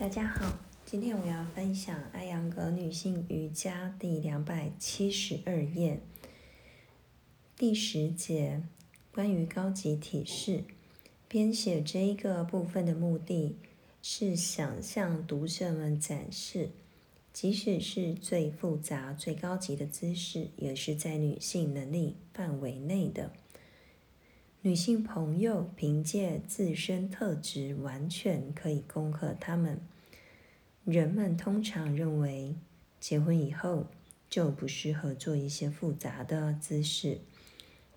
大家好，今天我要分享艾扬格女性瑜伽第两百七十二页第十节，关于高级体式。编写这一个部分的目的是想向读者们展示，即使是最复杂、最高级的姿势，也是在女性能力范围内的。女性朋友凭借自身特质，完全可以攻克他们。人们通常认为，结婚以后就不适合做一些复杂的姿势，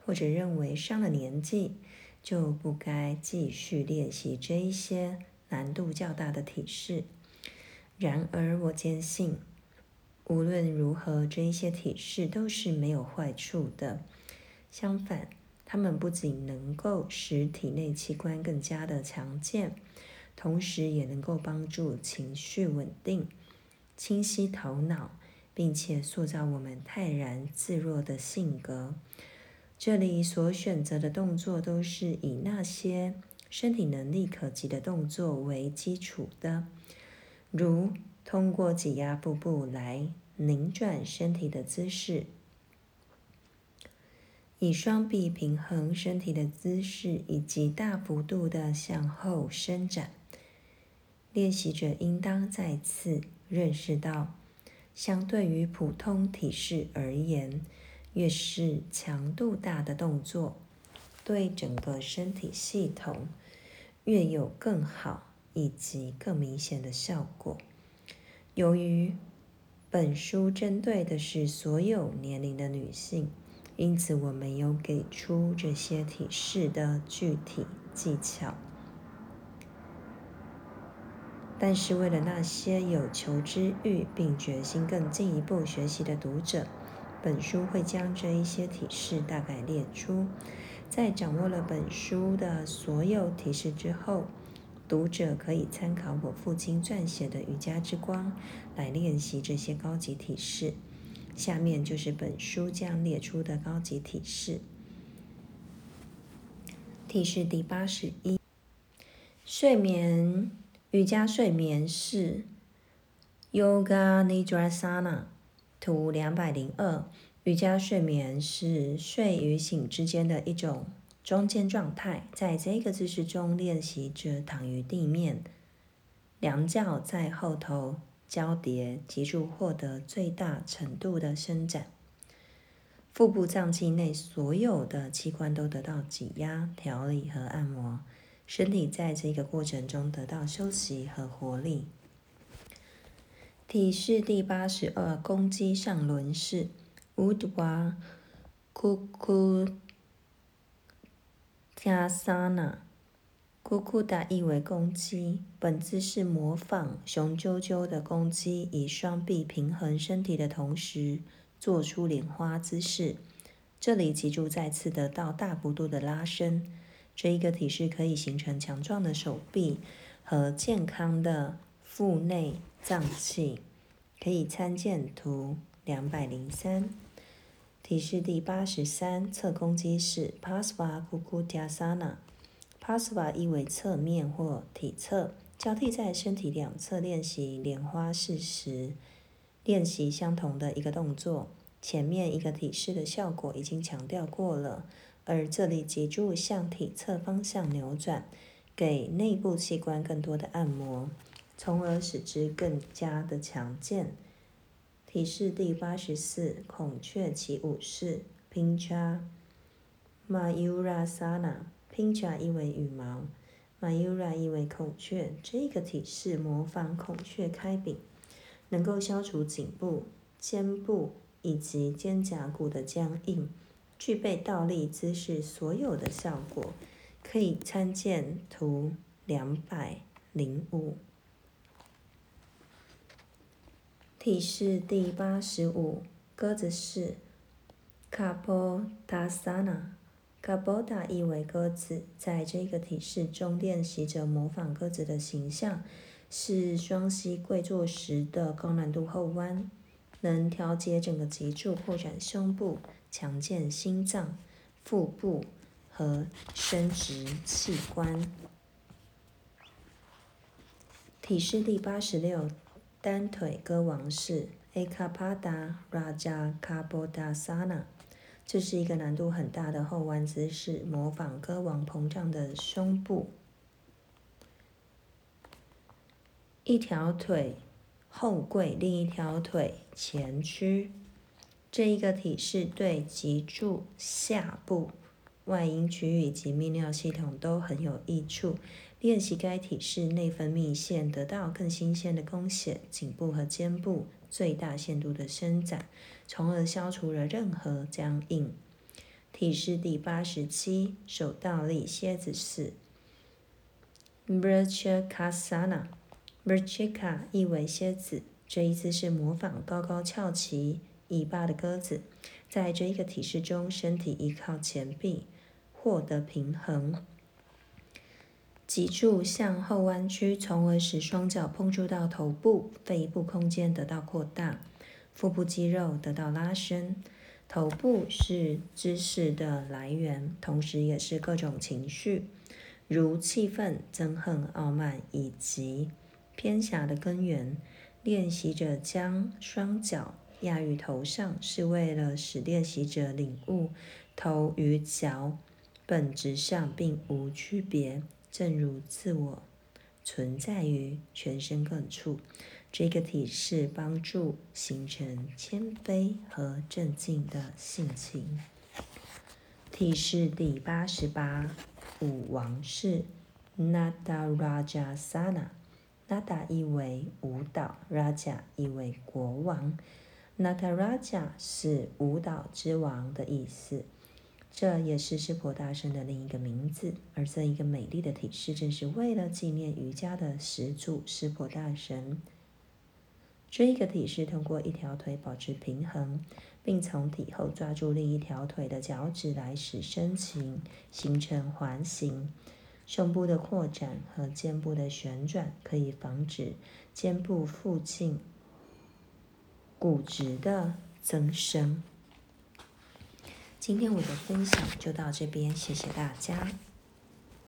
或者认为上了年纪就不该继续练习这一些难度较大的体式。然而，我坚信，无论如何，这一些体式都是没有坏处的。相反，它们不仅能够使体内器官更加的强健，同时也能够帮助情绪稳定、清晰头脑，并且塑造我们泰然自若的性格。这里所选择的动作都是以那些身体能力可及的动作为基础的，如通过挤压腹部来拧转身体的姿势。以双臂平衡身体的姿势，以及大幅度的向后伸展。练习者应当再次认识到，相对于普通体式而言，越是强度大的动作，对整个身体系统越有更好以及更明显的效果。由于本书针对的是所有年龄的女性。因此，我没有给出这些体式的具体技巧。但是，为了那些有求知欲并决心更进一步学习的读者，本书会将这一些体式大概列出。在掌握了本书的所有体式之后，读者可以参考我父亲撰写的《瑜伽之光》来练习这些高级体式。下面就是本书将列出的高级体式。体式第八十一：睡眠瑜伽睡眠式 （Yoga Nidrasana）。图两百零二。瑜伽睡眠是睡与醒之间的一种中间状态。在这个姿势中，练习者躺于地面，两脚在后头。交叠，脊柱获得最大程度的伸展。腹部脏器内所有的器官都得到挤压、调理和按摩，身体在这个过程中得到休息和活力。体式第八十二：公鸡上轮式 u d w a k u k u t a s a n a。库库达意为公鸡，本姿势模仿雄赳赳的公鸡，以双臂平衡身体的同时，做出莲花姿势。这里脊柱再次得到大幅度的拉伸。这一个体式可以形成强壮的手臂和健康的腹内脏器。可以参见图两百零三。体式第八十三：侧公鸡式 （Pasva Kukutasana）。Pasva 意为侧面或体侧，交替在身体两侧练习莲花式时，练习相同的一个动作。前面一个体式的效果已经强调过了，而这里脊柱向体侧方向扭转，给内部器官更多的按摩，从而使之更加的强健。体式第八十四：孔雀起舞式 （Pincha Mayurasana）。Pincha 意为羽毛，Mayura 意为孔雀。这个体式模仿孔雀开屏，能够消除颈部、肩部以及肩胛骨的僵硬，具备倒立姿势所有的效果。可以参见图两百零五。体式第八十五：鸽子式，Kapotasana。卡波达意为鸽子，在这个体式中，练习者模仿鸽子的形象，是双膝跪坐时的高难度后弯，能调节整个脊柱，扩展胸部，强健心脏、腹部和生殖器官。体式第八十六，单腿鸽王式 Ekapada Raja Kabodasana，这是一个难度很大的后弯姿势，模仿歌王膨胀的胸部。一条腿后跪，另一条腿前屈。这一个体式对脊柱下部。外阴区域及泌尿系统都很有益处。练习该体式，内分泌腺得到更新鲜的供血，颈部和肩部最大限度的伸展，从而消除了任何僵硬。体式第八十七，手倒立蝎子式 （Vrchakasana）。Vrchaka 意为蝎子，这一姿势模仿高高翘起尾巴的鸽子。在这一个体式中，身体依靠前臂。获得平衡，脊柱向后弯曲，从而使双脚碰触到头部，肺部空间得到扩大，腹部肌肉得到拉伸。头部是知识的来源，同时也是各种情绪，如气愤、憎恨、傲慢以及偏狭的根源。练习者将双脚压于头上，是为了使练习者领悟头与脚。本质上并无区别，正如自我存在于全身各处。这个体式帮助形成谦卑和镇静的性情。体式第八十八，舞王式 （Nadarajasana）。Nada 意为舞蹈，Raja 意为国王。Nataraja 是舞蹈之王的意思。这也是湿婆大圣的另一个名字，而这一个美丽的体式，正是为了纪念瑜伽的始祖湿婆大神。这一个体式通过一条腿保持平衡，并从体后抓住另一条腿的脚趾来使身形形成环形。胸部的扩展和肩部的旋转可以防止肩部附近骨质的增生。今天我的分享就到这边，谢谢大家。